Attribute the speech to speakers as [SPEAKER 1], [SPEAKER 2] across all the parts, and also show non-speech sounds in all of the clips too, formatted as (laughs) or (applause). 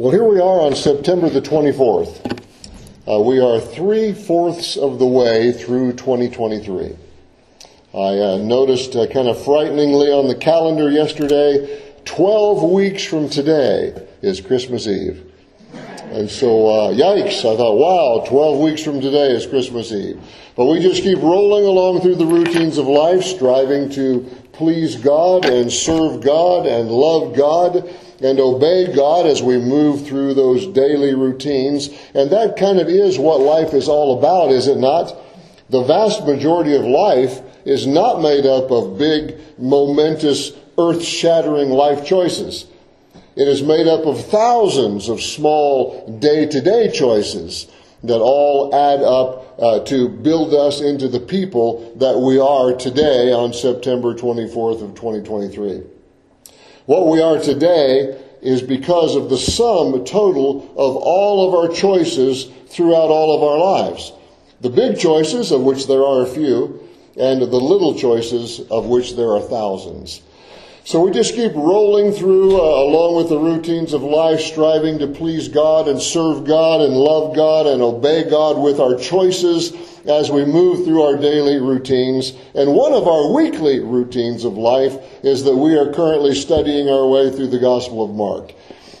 [SPEAKER 1] Well, here we are on September the 24th. Uh, we are three fourths of the way through 2023. I uh, noticed uh, kind of frighteningly on the calendar yesterday 12 weeks from today is Christmas Eve. And so, uh, yikes, I thought, wow, 12 weeks from today is Christmas Eve. But we just keep rolling along through the routines of life, striving to please God and serve God and love God and obey God as we move through those daily routines. And that kind of is what life is all about, is it not? The vast majority of life is not made up of big, momentous, earth shattering life choices. It is made up of thousands of small day to day choices that all add up uh, to build us into the people that we are today on September 24th of 2023. What we are today is because of the sum total of all of our choices throughout all of our lives. The big choices, of which there are a few, and the little choices, of which there are thousands. So we just keep rolling through uh, along with the routines of life, striving to please God and serve God and love God and obey God with our choices as we move through our daily routines. And one of our weekly routines of life is that we are currently studying our way through the Gospel of Mark.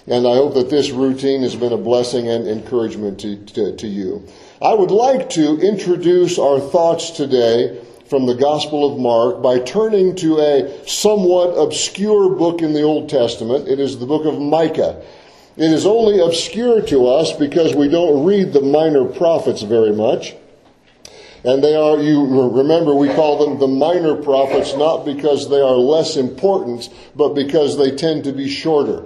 [SPEAKER 1] And I hope that this routine has been a blessing and encouragement to, to, to you. I would like to introduce our thoughts today from the Gospel of Mark by turning to a somewhat obscure book in the Old Testament. It is the book of Micah. It is only obscure to us because we don't read the minor prophets very much. And they are, you remember, we call them the minor prophets not because they are less important, but because they tend to be shorter.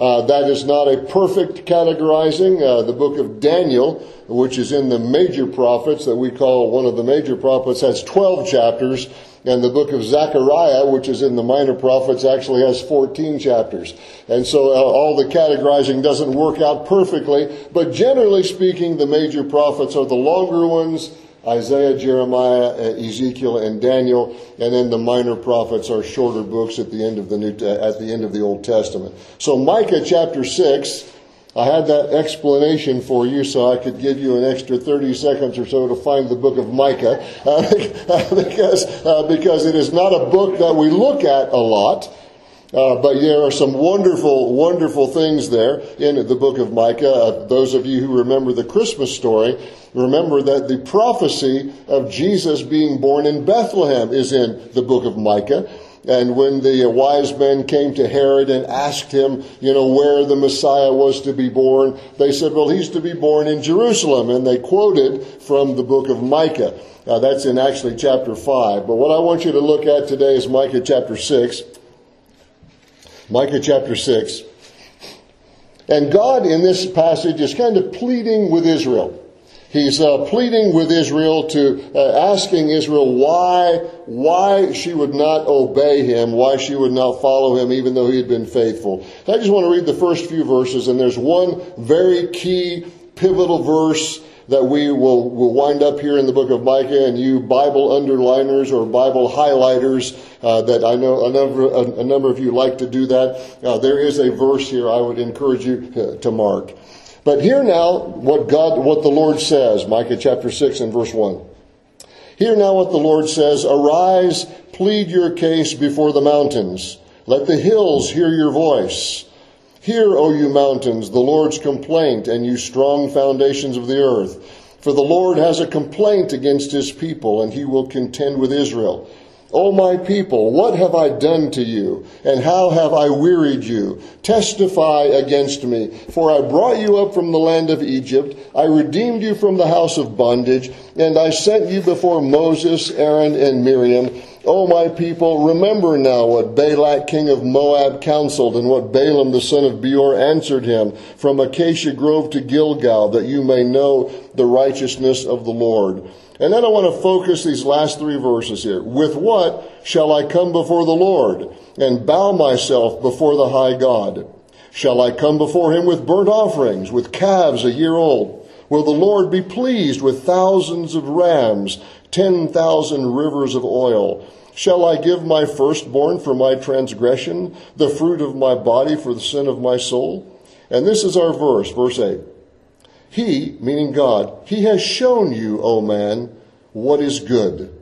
[SPEAKER 1] Uh, that is not a perfect categorizing. Uh, the book of Daniel, which is in the major prophets that we call one of the major prophets, has 12 chapters. And the book of Zechariah, which is in the minor prophets, actually has 14 chapters. And so uh, all the categorizing doesn't work out perfectly. But generally speaking, the major prophets are the longer ones Isaiah, Jeremiah, Ezekiel, and Daniel, and then the minor prophets are shorter books at the end of the New, at the end of the Old Testament. So Micah chapter six, I had that explanation for you, so I could give you an extra thirty seconds or so to find the book of Micah, uh, (laughs) because uh, because it is not a book that we look at a lot. Uh, but there are some wonderful, wonderful things there in the book of Micah. Uh, those of you who remember the Christmas story, remember that the prophecy of Jesus being born in Bethlehem is in the book of Micah. And when the wise men came to Herod and asked him, you know, where the Messiah was to be born, they said, well, he's to be born in Jerusalem. And they quoted from the book of Micah. Uh, that's in actually chapter 5. But what I want you to look at today is Micah chapter 6. Micah chapter 6. And God in this passage is kind of pleading with Israel. He's uh, pleading with Israel to uh, asking Israel why why she would not obey him, why she would not follow him, even though he had been faithful. I just want to read the first few verses, and there's one very key pivotal verse that we will, will wind up here in the book of Micah, and you Bible underliners or Bible highlighters uh, that I know a number, a, a, number of you like to do that. Uh, there is a verse here I would encourage you to, to mark. But hear now what God, what the Lord says, Micah chapter 6 and verse 1. Hear now what the Lord says, Arise, plead your case before the mountains. Let the hills hear your voice. Hear, O you mountains, the Lord's complaint, and you strong foundations of the earth. For the Lord has a complaint against his people, and he will contend with Israel. O my people, what have I done to you, and how have I wearied you? Testify against me, for I brought you up from the land of Egypt, I redeemed you from the house of bondage, and I sent you before Moses, Aaron, and Miriam. O my people, remember now what Balak king of Moab counseled, and what Balaam the son of Beor answered him, from Acacia Grove to Gilgal, that you may know the righteousness of the Lord. And then I want to focus these last three verses here. With what shall I come before the Lord and bow myself before the high God? Shall I come before him with burnt offerings, with calves a year old? Will the Lord be pleased with thousands of rams, ten thousand rivers of oil? Shall I give my firstborn for my transgression, the fruit of my body for the sin of my soul? And this is our verse, verse 8. He, meaning God, He has shown you, O man, what is good.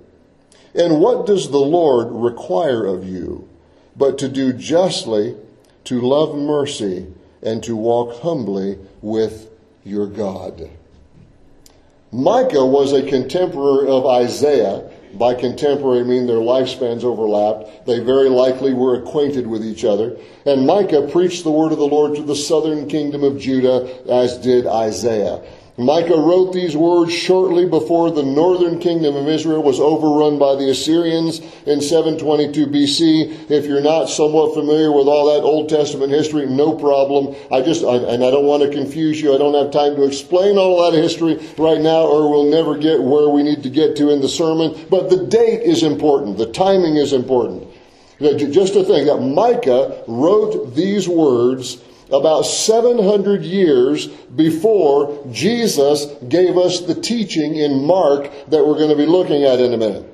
[SPEAKER 1] And what does the Lord require of you? But to do justly, to love mercy, and to walk humbly with your God. Micah was a contemporary of Isaiah. By contemporary, I mean their lifespans overlapped. They very likely were acquainted with each other. And Micah preached the word of the Lord to the southern kingdom of Judah, as did Isaiah. Micah wrote these words shortly before the northern kingdom of Israel was overrun by the Assyrians in 722 BC. If you're not somewhat familiar with all that Old Testament history, no problem. I just, I, and I don't want to confuse you. I don't have time to explain all that history right now or we'll never get where we need to get to in the sermon. But the date is important. The timing is important. Just to think that Micah wrote these words about 700 years before Jesus gave us the teaching in Mark that we're going to be looking at in a minute.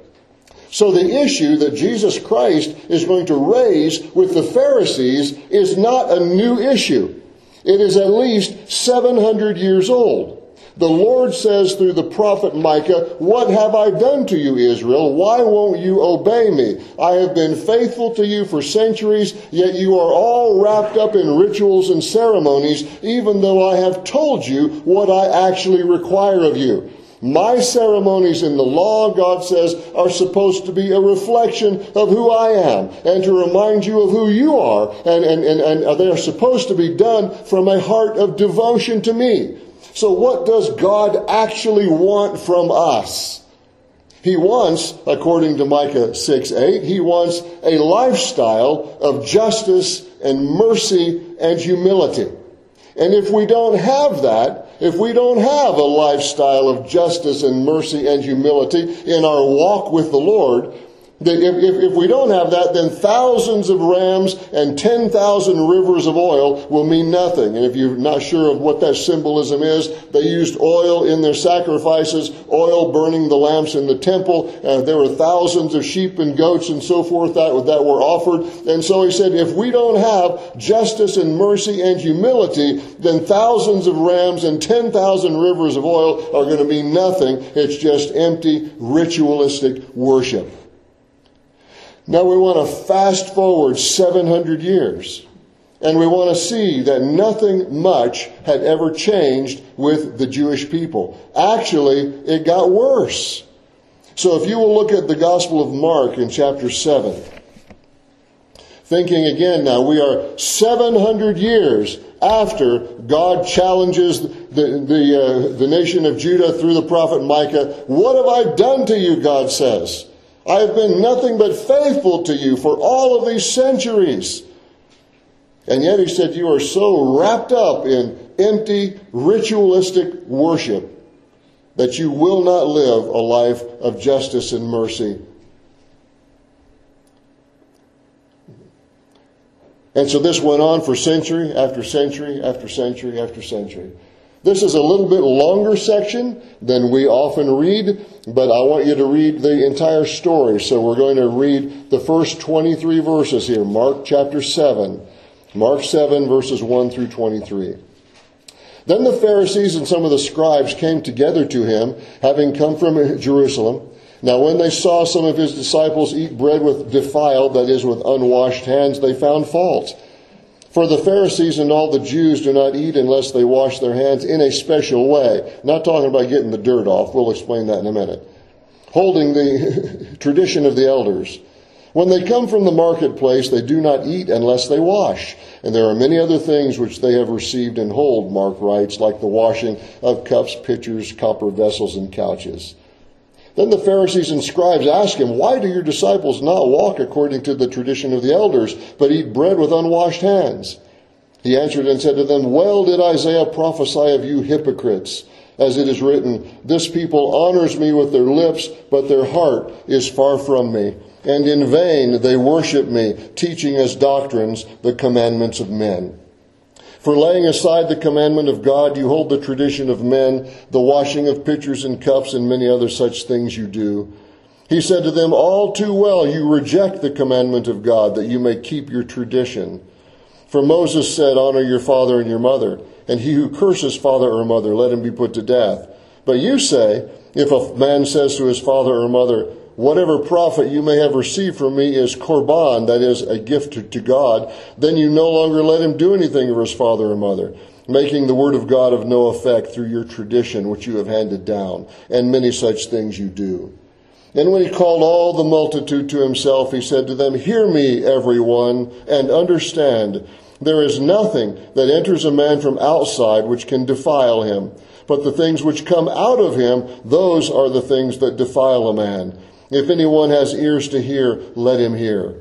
[SPEAKER 1] So the issue that Jesus Christ is going to raise with the Pharisees is not a new issue. It is at least 700 years old. The Lord says through the prophet Micah, What have I done to you, Israel? Why won't you obey me? I have been faithful to you for centuries, yet you are all wrapped up in rituals and ceremonies, even though I have told you what I actually require of you. My ceremonies in the law, God says, are supposed to be a reflection of who I am and to remind you of who you are. And, and, and, and they are supposed to be done from a heart of devotion to me. So what does God actually want from us? He wants, according to Micah 6 8, he wants a lifestyle of justice and mercy and humility. And if we don't have that, if we don't have a lifestyle of justice and mercy and humility in our walk with the Lord, if, if, if, we don't have that, then thousands of rams and 10,000 rivers of oil will mean nothing. And if you're not sure of what that symbolism is, they used oil in their sacrifices, oil burning the lamps in the temple. Uh, there were thousands of sheep and goats and so forth that, that were offered. And so he said, if we don't have justice and mercy and humility, then thousands of rams and 10,000 rivers of oil are going to mean nothing. It's just empty ritualistic worship. Now we want to fast forward 700 years. And we want to see that nothing much had ever changed with the Jewish people. Actually, it got worse. So if you will look at the Gospel of Mark in chapter 7, thinking again now, we are 700 years after God challenges the, the, uh, the nation of Judah through the prophet Micah. What have I done to you, God says? I have been nothing but faithful to you for all of these centuries. And yet he said, You are so wrapped up in empty, ritualistic worship that you will not live a life of justice and mercy. And so this went on for century after century after century after century. This is a little bit longer section than we often read, but I want you to read the entire story. So we're going to read the first 23 verses here, Mark chapter 7. Mark 7 verses 1 through 23. Then the Pharisees and some of the scribes came together to him, having come from Jerusalem. Now when they saw some of his disciples eat bread with defiled, that is, with unwashed hands, they found fault. For the Pharisees and all the Jews do not eat unless they wash their hands in a special way. Not talking about getting the dirt off. We'll explain that in a minute. Holding the (laughs) tradition of the elders. When they come from the marketplace, they do not eat unless they wash. And there are many other things which they have received and hold, Mark writes, like the washing of cups, pitchers, copper vessels, and couches. Then the Pharisees and scribes asked him, Why do your disciples not walk according to the tradition of the elders, but eat bread with unwashed hands? He answered and said to them, Well did Isaiah prophesy of you hypocrites, as it is written, This people honors me with their lips, but their heart is far from me. And in vain they worship me, teaching as doctrines the commandments of men. For laying aside the commandment of God, you hold the tradition of men, the washing of pitchers and cups, and many other such things you do. He said to them, All too well you reject the commandment of God, that you may keep your tradition. For Moses said, Honor your father and your mother, and he who curses father or mother, let him be put to death. But you say, If a man says to his father or mother, Whatever profit you may have received from me is korban, that is, a gift to, to God, then you no longer let him do anything for his father or mother making the word of God of no effect through your tradition which you have handed down, and many such things you do. And when he called all the multitude to himself, he said to them, Hear me, everyone, and understand. There is nothing that enters a man from outside which can defile him, but the things which come out of him, those are the things that defile a man. If anyone has ears to hear, let him hear.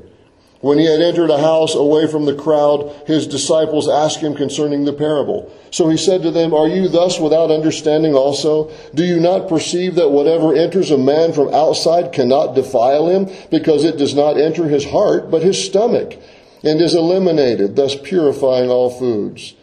[SPEAKER 1] When he had entered a house away from the crowd, his disciples asked him concerning the parable. So he said to them, Are you thus without understanding also? Do you not perceive that whatever enters a man from outside cannot defile him, because it does not enter his heart, but his stomach, and is eliminated, thus purifying all foods?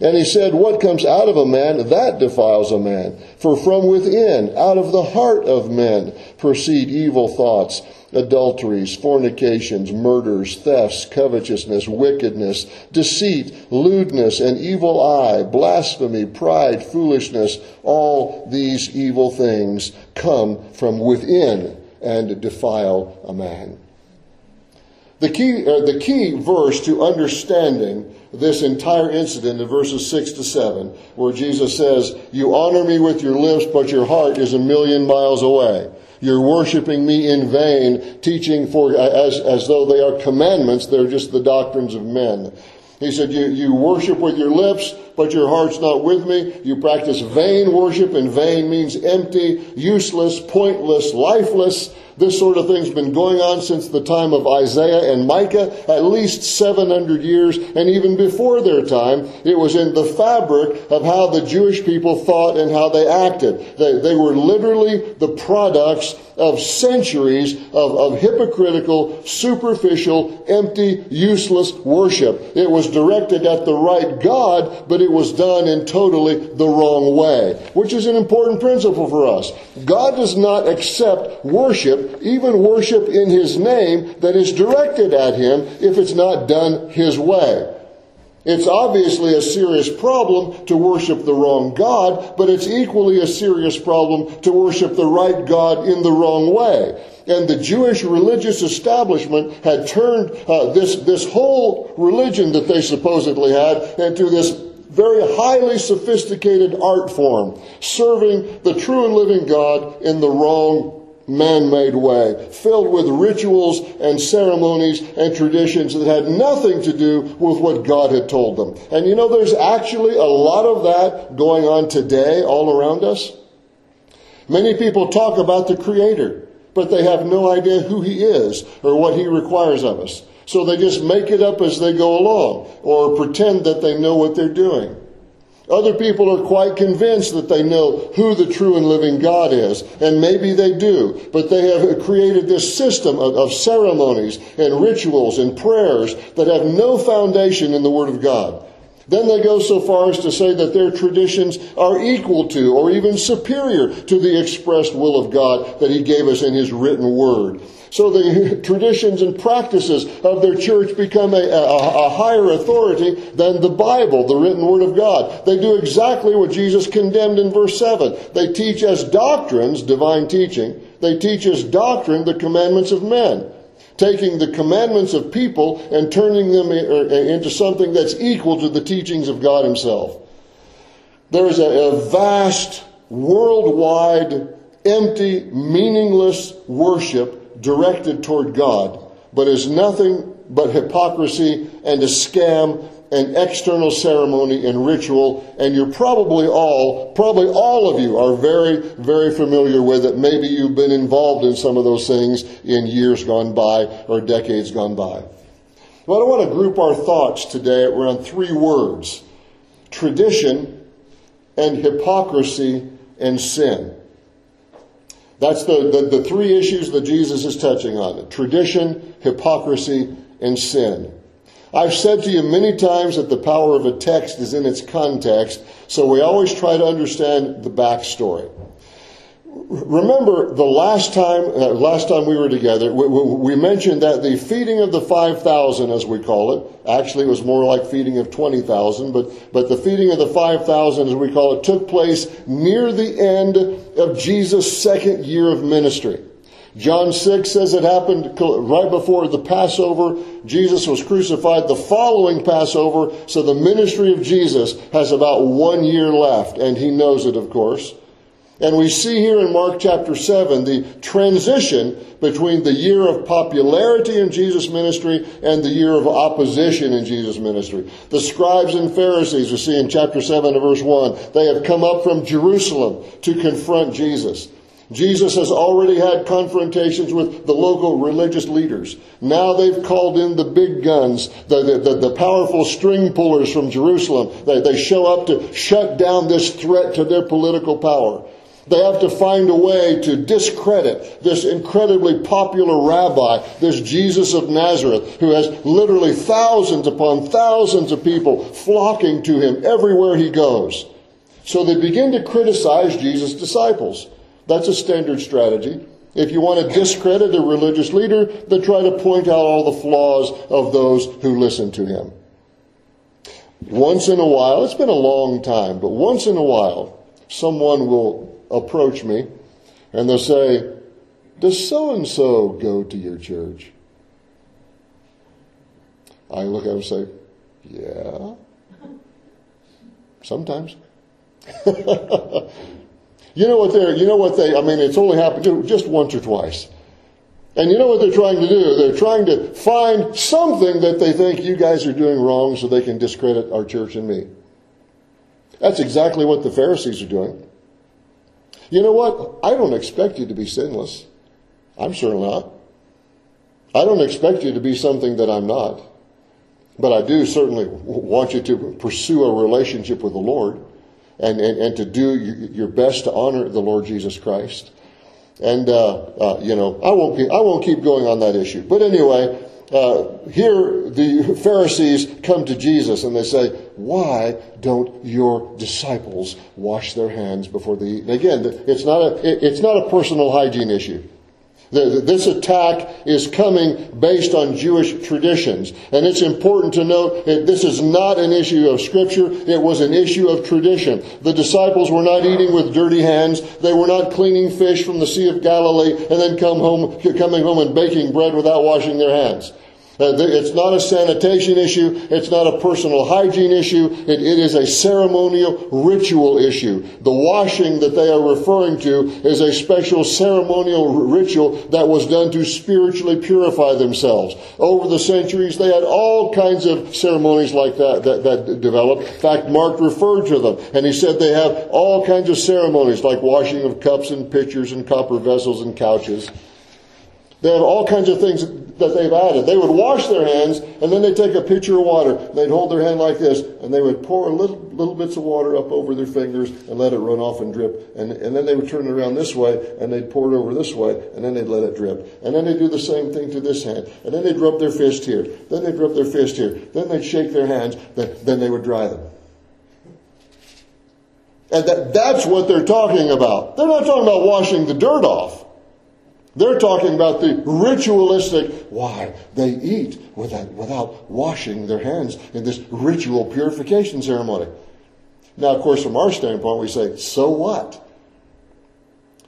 [SPEAKER 1] And he said, What comes out of a man, that defiles a man. For from within, out of the heart of men, proceed evil thoughts adulteries, fornications, murders, thefts, covetousness, wickedness, deceit, lewdness, an evil eye, blasphemy, pride, foolishness. All these evil things come from within and defile a man. The key, uh, the key verse to understanding this entire incident in verses 6 to 7, where Jesus says, You honor me with your lips, but your heart is a million miles away. You're worshiping me in vain, teaching for as, as though they are commandments, they're just the doctrines of men. He said, you, you worship with your lips, but your heart's not with me. You practice vain worship, and vain means empty, useless, pointless, lifeless. This sort of thing's been going on since the time of Isaiah and Micah, at least 700 years, and even before their time, it was in the fabric of how the Jewish people thought and how they acted. They, they were literally the products of centuries of, of hypocritical, superficial, empty, useless worship. It was directed at the right God, but it was done in totally the wrong way, which is an important principle for us. God does not accept worship, even worship in His name, that is directed at Him if it's not done His way. It's obviously a serious problem to worship the wrong God, but it's equally a serious problem to worship the right God in the wrong way. And the Jewish religious establishment had turned uh, this, this whole religion that they supposedly had into this very highly sophisticated art form, serving the true and living God in the wrong man-made way, filled with rituals and ceremonies and traditions that had nothing to do with what God had told them. And you know, there's actually a lot of that going on today all around us. Many people talk about the Creator, but they have no idea who He is or what He requires of us. So they just make it up as they go along or pretend that they know what they're doing. Other people are quite convinced that they know who the true and living God is, and maybe they do, but they have (laughs) created this system of, of, ceremonies and rituals and prayers that have no foundation in the Word of God. Then they go so far as to say that their traditions are equal to or even superior to the expressed will of God that He gave us in His written Word. So the (laughs) traditions and practices of their church become a, a, a, higher authority than the Bible, the written word of God. They do exactly what Jesus condemned in verse 7. They teach as doctrines, divine teaching, they teach as doctrine the commandments of men. Taking the commandments of people and turning them uh, uh, into something that's equal to the teachings of God Himself. There is a, a vast, worldwide, empty, meaningless worship directed toward God, but is nothing but hypocrisy and a scam and external ceremony and ritual, and you're probably all, probably all of you are very, very familiar with it. Maybe you've been involved in some of those things in years gone by or decades gone by. Well, I want to group our thoughts today around three words tradition and hypocrisy and sin. That's the, the, the three issues that Jesus is touching on tradition, hypocrisy, and sin. I've said to you many times that the power of a text is in its context, so we always try to understand the backstory. remember the last time, uh, last time we were together, we, we, mentioned that the feeding of the 5,000, as we call it, actually it was more like feeding of 20,000, but, but the feeding of the 5,000, as we call it, took place near the end of Jesus' second year of ministry. John 6 says it happened right before the Passover. Jesus was crucified the following Passover, so the ministry of Jesus has about one year left, and he knows it, of course. And we see here in Mark chapter 7 the transition between the year of popularity in Jesus' ministry and the year of opposition in Jesus' ministry. The scribes and Pharisees, we see in chapter 7 and verse 1, they have come up from Jerusalem to confront Jesus. Jesus has already had confrontations with the local religious leaders. Now they've called in the big guns, the, the, the, powerful string pullers from Jerusalem. They, they show up to shut down this threat to their political power. They have to find a way to discredit this incredibly popular rabbi, this Jesus of Nazareth, who has literally thousands upon thousands of people flocking to him everywhere he goes. So they begin to criticize Jesus' disciples. That's a standard strategy. If you want to discredit a religious leader, then try to point out all the flaws of those who listen to him. Once in a while, it's been a long time, but once in a while, someone will approach me and they'll say, Does so and so go to your church? I look at them and say, Yeah. Sometimes. (laughs) you know what they're, you know what they, I mean, it's only happened just once or twice. And you know what they're trying to do? They're trying to find something that they think you guys are doing wrong so they can discredit our church and me. That's exactly what the Pharisees are doing. You know what? I don't expect you to be sinless. I'm sure not. I don't expect you to be something that I'm not. But I do certainly want you to pursue a relationship with the Lord and, and, and to do your best to honor the Lord Jesus Christ. And, uh, uh, you know, I won't, keep, I won't keep going on that issue. But anyway, uh, here the (laughs) Pharisees come to Jesus and they say, Why don't your disciples wash their hands before they eat? And again, it's not a, it's not a personal hygiene issue. This attack is coming based on Jewish traditions. And it's important to note that this is not an issue of scripture. It was an issue of tradition. The disciples were not eating with dirty hands. They were not cleaning fish from the Sea of Galilee and then come home, coming home and baking bread without washing their hands. Uh, it's not a sanitation issue. It's not a personal hygiene issue. It, it is a ceremonial ritual issue. The washing that they are referring to is a special ceremonial ritual that was done to spiritually purify themselves. Over the centuries, they had all kinds of ceremonies like that, that that developed. In fact, Mark referred to them, and he said they have all kinds of ceremonies like washing of cups and pitchers and copper vessels and couches. They have all kinds of things that they've added. They would wash their hands and then they'd take a pitcher of water. They'd hold their hand like this and they would pour little, little bits of water up over their fingers and let it run off and drip. And, and then they would turn it around this way and they'd pour it over this way and then they'd let it drip. And then they'd do the same thing to this hand. And then they'd rub their fist here. Then they'd rub their fist here. Then they'd shake their hands. Then, then they would dry them. And that, that's what they're talking about. They're not talking about washing the dirt off. They're talking about the ritualistic, why? They eat without, without washing their hands in this ritual purification ceremony. Now, of course, from our standpoint, we say, so what?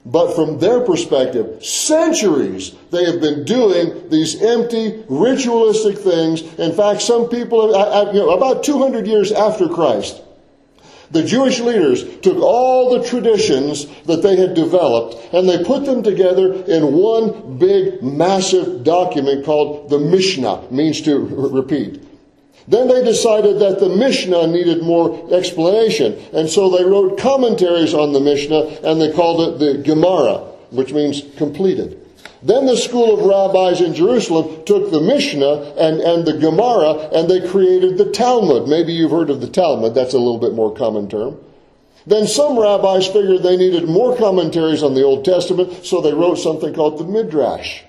[SPEAKER 1] But from their perspective, centuries they have been doing these empty, ritualistic things. In fact, some people, have, uh, uh, you know, about 200 years after Christ, the Jewish leaders took all the traditions that they had developed and they put them together in one big, massive document called the Mishnah, means to repeat. Then they decided that the Mishnah needed more explanation, and so they wrote commentaries on the Mishnah and they called it the Gemara, which means completed. Then the school of rabbis in Jerusalem took the Mishnah and, and the Gemara and they created the Talmud. Maybe you've heard of the Talmud. That's a little bit more common term. Then some rabbis figured they needed more commentaries on the Old Testament, so they wrote something called the Midrash.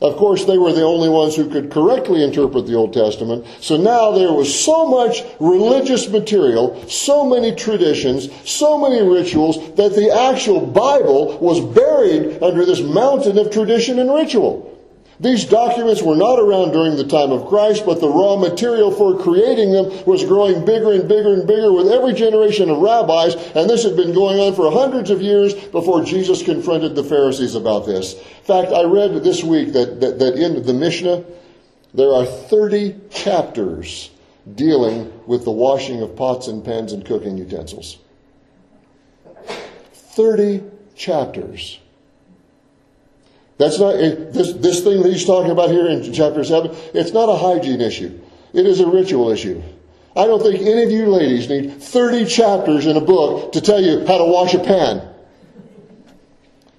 [SPEAKER 1] Of course, they were the only ones who could correctly interpret the Old Testament. So now there was so much religious material, so many traditions, so many rituals, that the actual Bible was buried under this mountain of tradition and ritual. These documents were not around during the time of Christ, but the raw material for creating them was growing bigger and bigger and bigger with every generation of rabbis, and this had been going on for hundreds of years before Jesus confronted the Pharisees about this. In fact, I read this week that, that, that in the Mishnah, there are 30 chapters dealing with the washing of pots and pans and cooking utensils. 30 chapters. That's not, this, this thing that he's talking about here in chapter 7, it's not a hygiene issue. It is a ritual issue. I don't think any of you ladies need 30 chapters in a book to tell you how to wash a pan.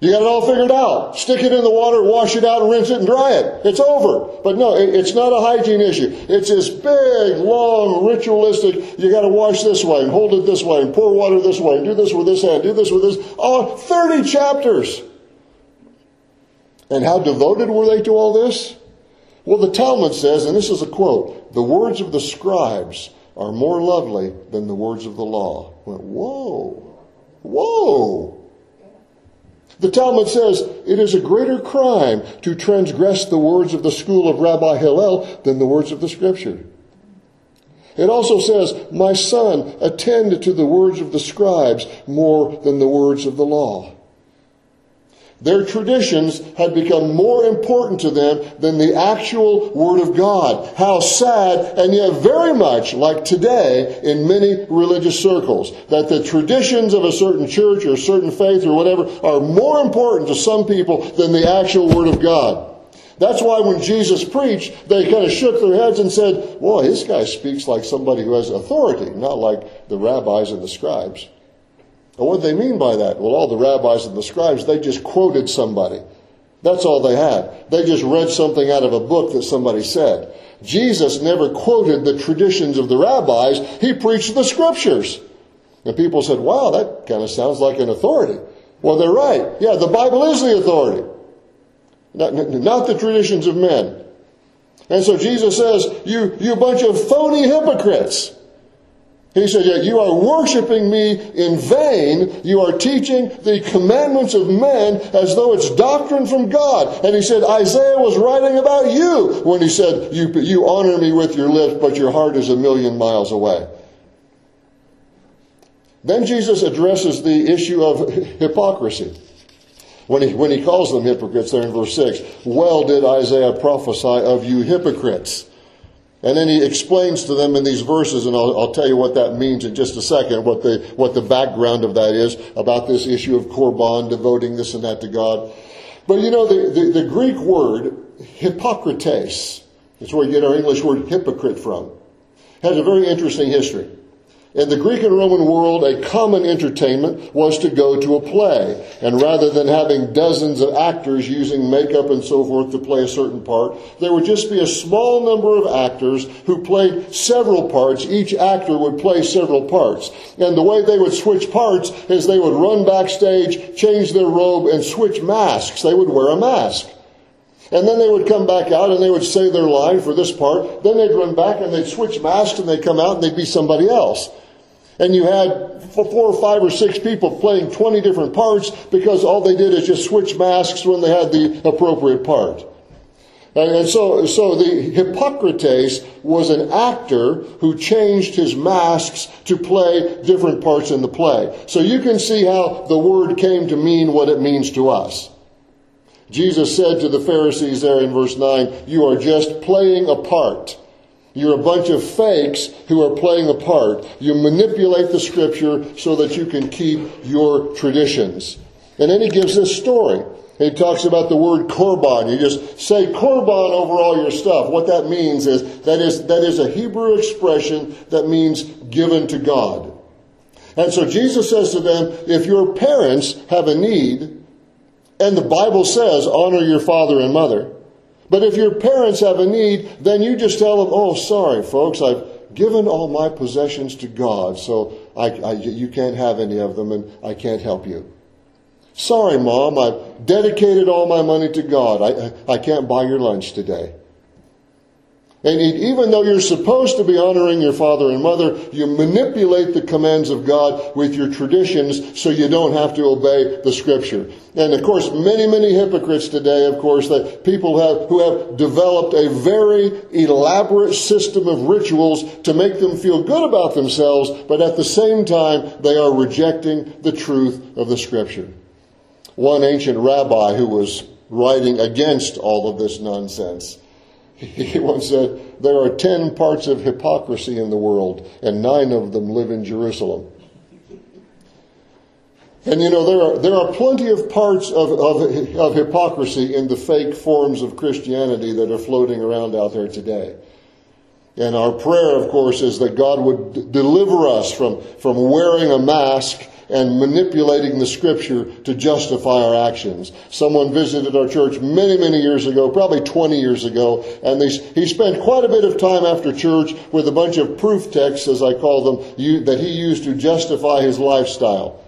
[SPEAKER 1] You got it all figured out. Stick it in the water, wash it out, rinse it and dry it. It's over. But no, it's not a hygiene issue. It's this big, long, ritualistic, you got to wash this way and hold it this way and pour water this way and do this with this hand, do this with this. Oh, 30 chapters. And how devoted were they to all this? Well, the Talmud says, and this is a quote, the words of the scribes are more lovely than the words of the law. I went, whoa, whoa. The Talmud says it is a greater crime to transgress the words of the school of Rabbi Hillel than the words of the scripture. It also says, My son, attend to the words of the scribes more than the words of the law. Their traditions had become more important to them than the actual Word of God. How sad, and yet very much like today in many religious circles, that the traditions of a certain church or a certain faith or whatever are more important to some people than the actual Word of God. That's why when Jesus preached, they kind of shook their heads and said, Boy, this guy speaks like somebody who has authority, not like the rabbis and the scribes. And what do they mean by that? Well, all the rabbis and the scribes, they just quoted somebody. That's all they had. They just read something out of a book that somebody said. Jesus never quoted the traditions of the rabbis. He preached the scriptures. And people said, wow, that kind of sounds like an authority. Well, they're right. Yeah, the Bible is the authority. Not, not the traditions of men. And so Jesus says, you, you bunch of phony hypocrites. He said, yeah, you are worshiping me in vain. You are teaching the commandments of men as though it's doctrine from God. And he said, Isaiah was writing about you when he said, you, you honor me with your lips, but your heart is a million miles away. Then Jesus addresses the issue of hypocrisy. When he, when he calls them hypocrites there in verse 6, well did Isaiah prophesy of you hypocrites. And then he explains to them in these verses, and I'll, I'll, tell you what that means in just a second, what the, what the background of that is about this issue of korban, devoting this and that to God. But you know, the, the, the Greek word, hypocrites, it's where you get our English word hypocrite from, has a very interesting history. In the Greek and Roman world, a common entertainment was to go to a play. And rather than having dozens of actors using makeup and so forth to play a certain part, there would just be a small number of actors who played several parts. Each actor would play several parts. And the way they would switch parts is they would run backstage, change their robe, and switch masks. They would wear a mask. And then they would come back out and they would say their line for this part. Then they'd run back and they'd switch masks and they'd come out and they'd be somebody else and you had four or five or six people playing 20 different parts because all they did is just switch masks when they had the appropriate part. And, so, so the hypocrites was an actor who changed his masks to play different parts in the play. So you can see how the word came to mean what it means to us. Jesus said to the Pharisees there in verse 9, You are just playing a part. You're a bunch of fakes who are playing a part. You manipulate the scripture so that you can keep your traditions. And then he gives this story. He talks about the word korban. You just say korban over all your stuff. What that means is that is, that is a Hebrew expression that means given to God. And so Jesus says to them, if your parents have a need, and the Bible says honor your father and mother, but if your parents have a need, then you just tell them, oh, sorry, folks, I've given all my possessions to God, so I, I, you can't have any of them and I can't help you. Sorry, Mom, I've dedicated all my money to God. I, I can't buy your lunch today. And even though you're supposed to be honoring your father and mother, you manipulate the commands of God with your traditions so you don't have to obey the scripture. And of course, many, many hypocrites today, of course, that people have, who have developed a very elaborate system of rituals to make them feel good about themselves, but at the same time, they are rejecting the truth of the scripture. One ancient rabbi who was writing against all of this nonsense he once said, There are ten parts of hypocrisy in the world, and nine of them live in Jerusalem. And you know, there are, there are plenty of parts of, of, of hypocrisy in the fake forms of Christianity that are floating around out there today. And our prayer, of course, is that God would deliver us from, from wearing a mask and manipulating the scripture to justify our actions. Someone visited our church many, many years ago, probably 20 years ago, and they, he spent quite a bit of time after church with a bunch of proof texts, as I call them, that he used to justify his lifestyle.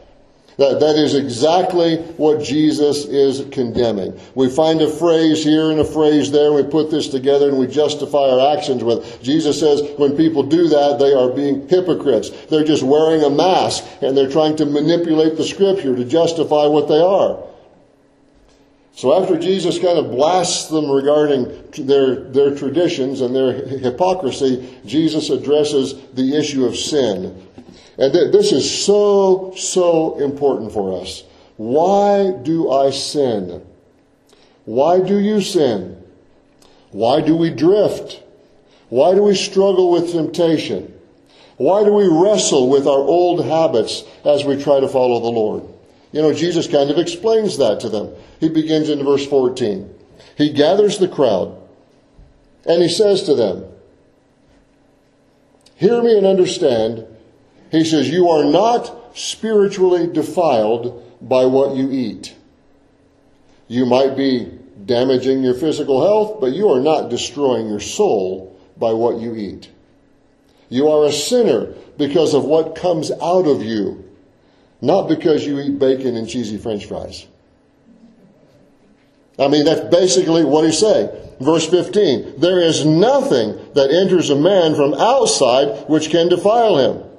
[SPEAKER 1] That, that is exactly what Jesus is condemning. We find a phrase here and a phrase there, we put this together and we justify our actions with. Jesus says when people do that, they are being hypocrites. They're just wearing a mask and they're trying to manipulate the scripture to justify what they are. So after Jesus kind of blasts them regarding their, their traditions and their hypocrisy, Jesus addresses the issue of sin and th- this is so, so important for us. Why do I sin? Why do you sin? Why do we drift? Why do we struggle with temptation? Why do we wrestle with our old habits as we try to follow the Lord? You know, Jesus kind of explains that to them. He begins in verse 14. He gathers the crowd and he says to them, Hear me and understand. He says, You are not spiritually defiled by what you eat. You might be damaging your physical health, but you are not destroying your soul by what you eat. You are a sinner because of what comes out of you, not because you eat bacon and cheesy french fries. I mean, that's basically what he's saying. Verse 15, there is nothing that enters a man from outside which can defile him.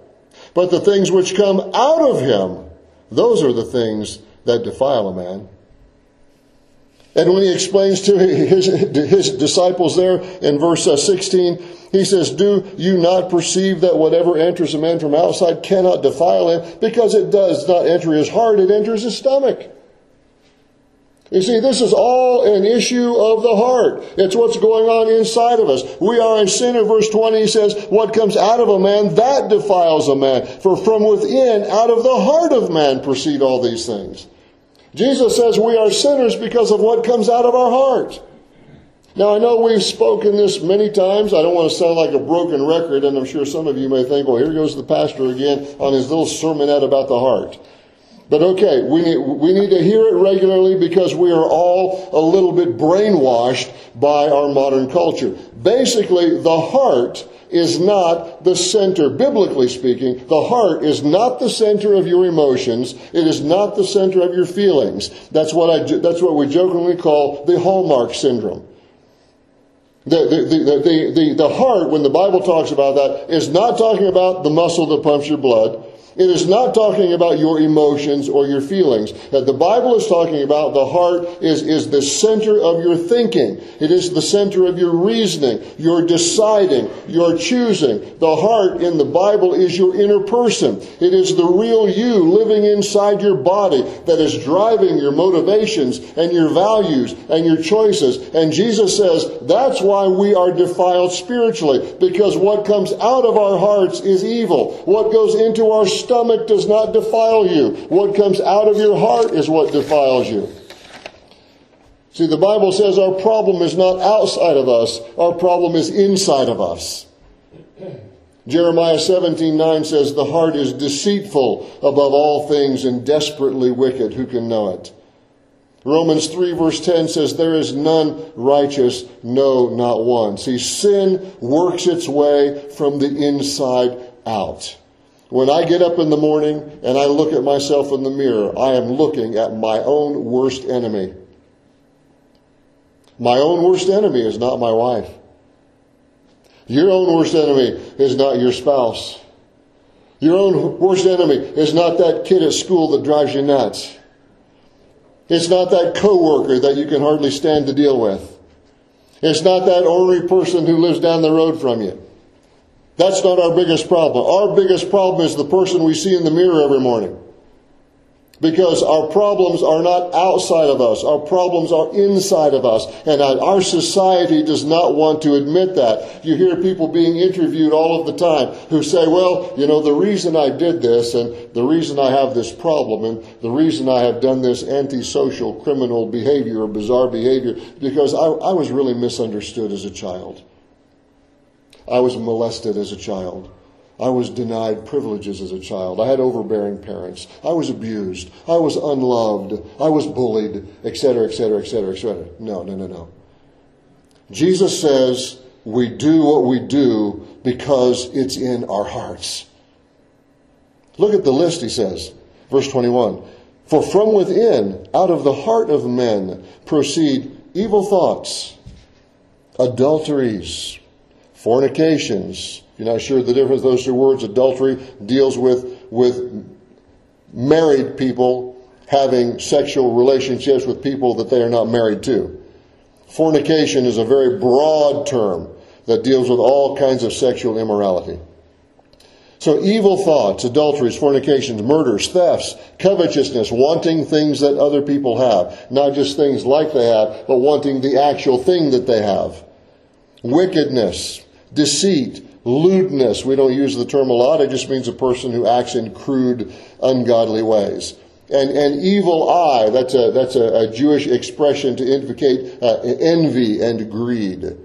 [SPEAKER 1] But the things which come out of him, those are the things that defile a man. And when he explains to his, his disciples there in verse uh, 16, he says, Do you not perceive that whatever enters a man from outside cannot defile him? Because it does not enter his heart, it enters his stomach. You see, this is all an issue of the heart. It's what's going on inside of us. We are a sinner. Verse 20 he says, What comes out of a man, that defiles a man. For from within, out of the heart of man, proceed all these things. Jesus says we are sinners because of what comes out of our heart. Now, I know we've spoken this many times. I don't want to sound like a broken record, and I'm sure some of you may think, well, here goes the pastor again on his little sermonette about the heart. But okay, we we need to hear it regularly because we are all a little bit brainwashed by our modern culture. Basically, the heart is not the center, biblically speaking, the heart is not the center of your emotions. It is not the center of your feelings. That's what I, that's what we jokingly call the hallmark syndrome. The, the, the, the, the heart, when the Bible talks about that, is not talking about the muscle that pumps your blood. It is not talking about your emotions or your feelings. The Bible is talking about the heart is, is the center of your thinking. It is the center of your reasoning, your deciding, your choosing. The heart in the Bible is your inner person. It is the real you living inside your body that is driving your motivations and your values and your choices. And Jesus says that's why we are defiled spiritually because what comes out of our hearts is evil. What goes into our stomach does not defile you. What comes out of your heart is what defiles you. See, the Bible says our problem is not outside of us, our problem is inside of us. Jeremiah 17, 9 says, The heart is deceitful above all things and desperately wicked. Who can know it? Romans 3 verse 10 says, There is none righteous, no, not one. See, sin works its way from the inside out. When I get up in the morning and I look at myself in the mirror, I am looking at my own worst enemy. My own worst enemy is not my wife. Your own worst enemy is not your spouse. Your own worst enemy is not that kid at school that drives you nuts. It's not that coworker that you can hardly stand to deal with. It's not that ornery person who lives down the road from you. That's not our biggest problem. Our biggest problem is the person we see in the mirror every morning. Because our problems are not outside of us. Our problems are inside of us. And our society does not want to admit that. You hear people being interviewed all of the time who say, well, you know, the reason I did this and the reason I have this problem and the reason I have done this antisocial criminal behavior or bizarre behavior because I, I was really misunderstood as a child. I was molested as a child. I was denied privileges as a child. I had overbearing parents. I was abused. I was unloved. I was bullied, etc., etc., etc., etc. No, no, no, no. Jesus says we do what we do because it's in our hearts. Look at the list, he says. Verse 21. For from within, out of the heart of men, proceed evil thoughts, adulteries, fornications, you're not sure the difference those two words. Adultery deals with, with married people having sexual relationships with people that they are not married to. Fornication is a very broad term that deals with all kinds of sexual immorality. So evil thoughts, adulteries, fornications, murders, thefts, covetousness, wanting things that other people have. Not just things like they have, but wanting the actual thing that they have. Wickedness, deceit, Lewdness, we don't use the term a lot, it just means a person who acts in crude, ungodly ways. And, and evil eye, that's a, that's a, a Jewish expression to indicate uh, envy and greed.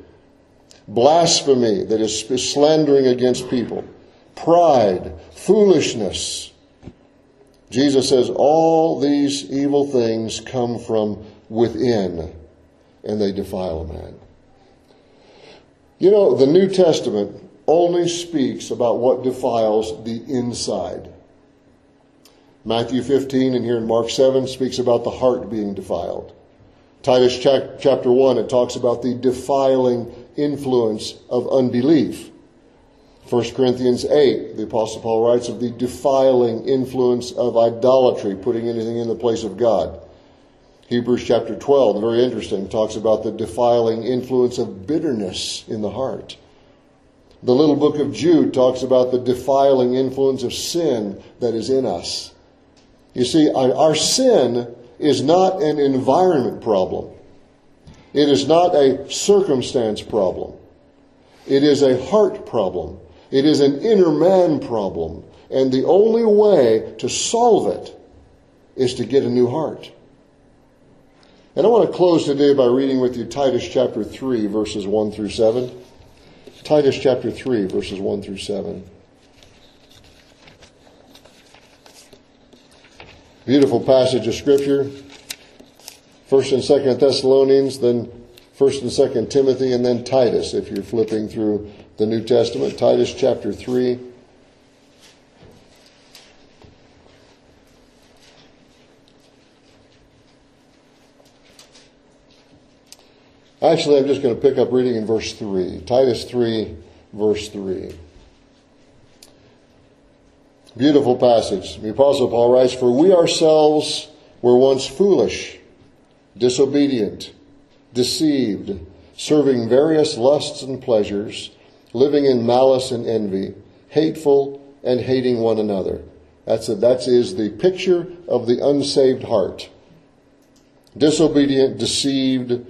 [SPEAKER 1] Blasphemy, that is slandering against people. Pride, foolishness. Jesus says all these evil things come from within and they defile a man. You know, the New Testament only speaks about what defiles the inside. Matthew 15 and here in Mark 7 speaks about the heart being defiled. Titus chapter 1, it talks about the defiling influence of unbelief. 1 Corinthians 8, the Apostle Paul writes of the defiling influence of idolatry, putting anything in the place of God. Hebrews chapter 12, very interesting, talks about the defiling influence of bitterness in the heart. The little book of Jude talks about the defiling influence of sin that is in us. You see, our sin is not an environment problem. It is not a circumstance problem. It is a heart problem. It is an inner man problem. And the only way to solve it is to get a new heart. And I want to close today by reading with you Titus chapter 3, verses 1 through 7. Titus chapter 3, verses 1 through 7. Beautiful passage of Scripture. First and Second Thessalonians, then First and Second Timothy, and then Titus, if you're flipping through the New Testament. Titus chapter 3. Actually, I'm just going to pick up reading in verse 3. Titus 3, verse 3. Beautiful passage. The Apostle Paul writes, For we ourselves were once foolish, disobedient, deceived, serving various lusts and pleasures, living in malice and envy, hateful and hating one another. That's a, that is the picture of the unsaved heart. Disobedient, deceived,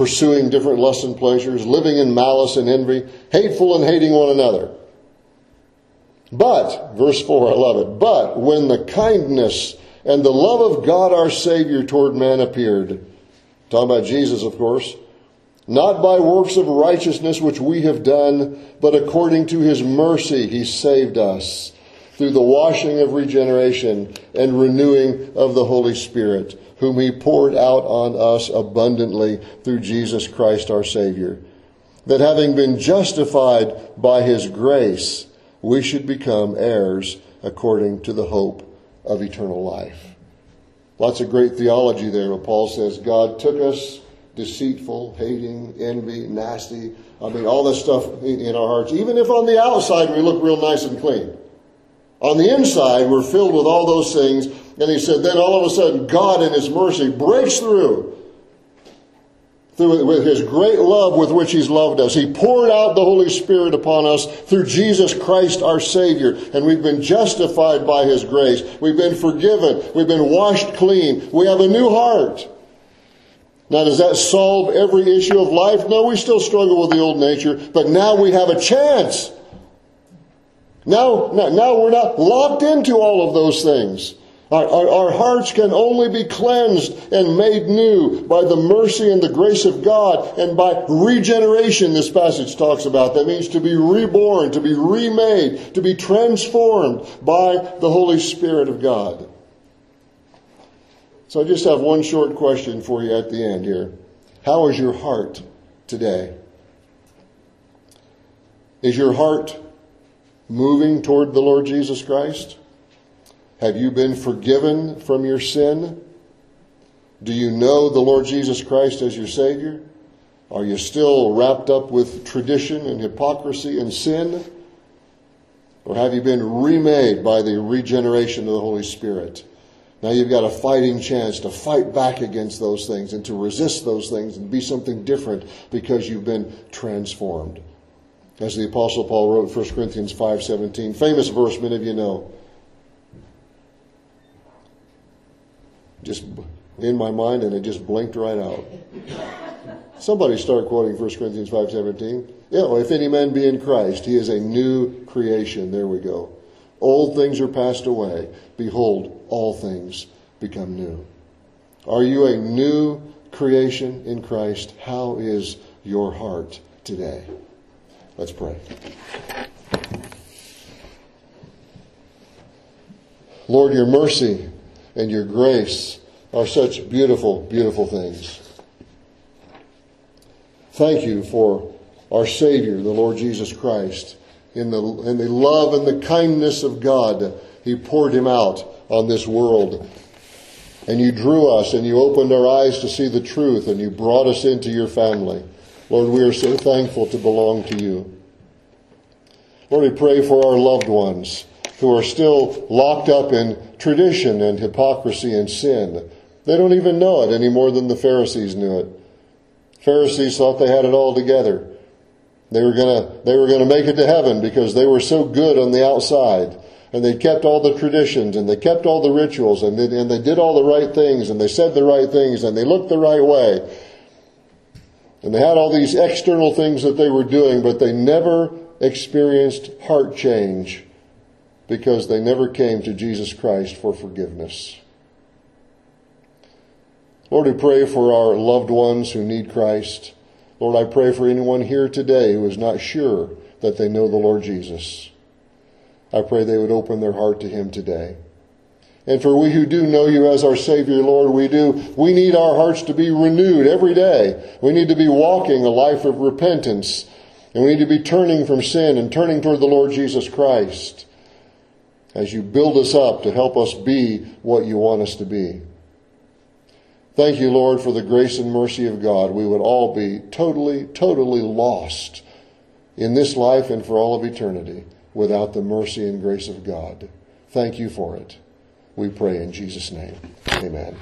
[SPEAKER 1] pursuing different lusts and pleasures, living in malice and envy, hateful and hating one another. But, verse 4, I love it, but when the kindness and the love of God our Savior toward man appeared, talking about Jesus, of course, not by works of righteousness which we have done, but according to his mercy he saved us through the washing of regeneration and renewing of the Holy Spirit whom he poured out on us abundantly through Jesus Christ our Savior. That having been justified by his grace, we should become heirs according to the hope of eternal life. Lots of great theology there. Paul says God took us deceitful, hating, envy, nasty. I mean, all this stuff in our hearts. Even if on the outside we look real nice and clean. On the inside, we're filled with all those things. And he said, then all of a sudden, God in his mercy breaks through through, with his great love with which he's loved us. He poured out the Holy Spirit upon us through Jesus Christ our Savior. And we've been justified by his grace. We've been forgiven. We've been washed clean. We have a new heart. Now, does that solve every issue of life? No, we still struggle with the old nature, but now we have a chance. Now, now, now we're not locked into all of those things. Our, our, our, hearts can only be cleansed and made new by the mercy and the grace of God and by regeneration, this passage talks about. That means to be reborn, to be remade, to be transformed by the Holy Spirit of God. So I just have one short question for you at the end here. How is your heart today? Is your heart moving toward the Lord Jesus Christ? Have you been forgiven from your sin? Do you know the Lord Jesus Christ as your Savior? Are you still wrapped up with tradition and hypocrisy and sin? Or have you been remade by the regeneration of the Holy Spirit? Now you've got a fighting chance to fight back against those things and to resist those things and be something different because you've been transformed. As the apostle Paul wrote in 1 Corinthians 5:17, famous verse many of you know. Just in my mind and it just blinked right out. Somebody start quoting 1 Corinthians 5.17. Yeah, if any man be in Christ, he is a new creation. There we go. Old things are passed away. Behold, all things become new. Are you a new creation in Christ? How is your heart today? Let's pray. Lord, your mercy and your grace are such beautiful, beautiful things. Thank you for our Savior, the Lord Jesus Christ. In the, in the love and the kindness of God, He poured Him out on this world. And you drew us and you opened our eyes to see the truth and you brought us into your family. Lord, we are so thankful to belong to you. Lord, we pray for our loved ones who are still locked up in tradition and hypocrisy and sin. They don't even know it any more than the Pharisees knew it. Pharisees thought they had it all together. They were gonna, they were gonna make it to heaven because they were so good on the outside. And they kept all the traditions and they kept all the rituals and they, and they did all the right things and they said the right things and they looked the right way. And they had all these external things that they were doing, but they never experienced heart change because they never came to Jesus Christ for forgiveness. Lord, we pray for our loved ones who need Christ. Lord, I pray for anyone here today who is not sure that they know the Lord Jesus. I pray they would open their heart to Him today. And for we who do know you as our Savior, Lord, we do, we need our hearts to be renewed every day. We need to be walking a life of repentance. And we need to be turning from sin and turning toward the Lord Jesus Christ as you build us up to help us be what you want us to be. Thank you, Lord, for the grace and mercy of God. We would all be totally, totally lost in this life and for all of eternity without the mercy and grace of God. Thank you for it. We pray in Jesus' name. Amen.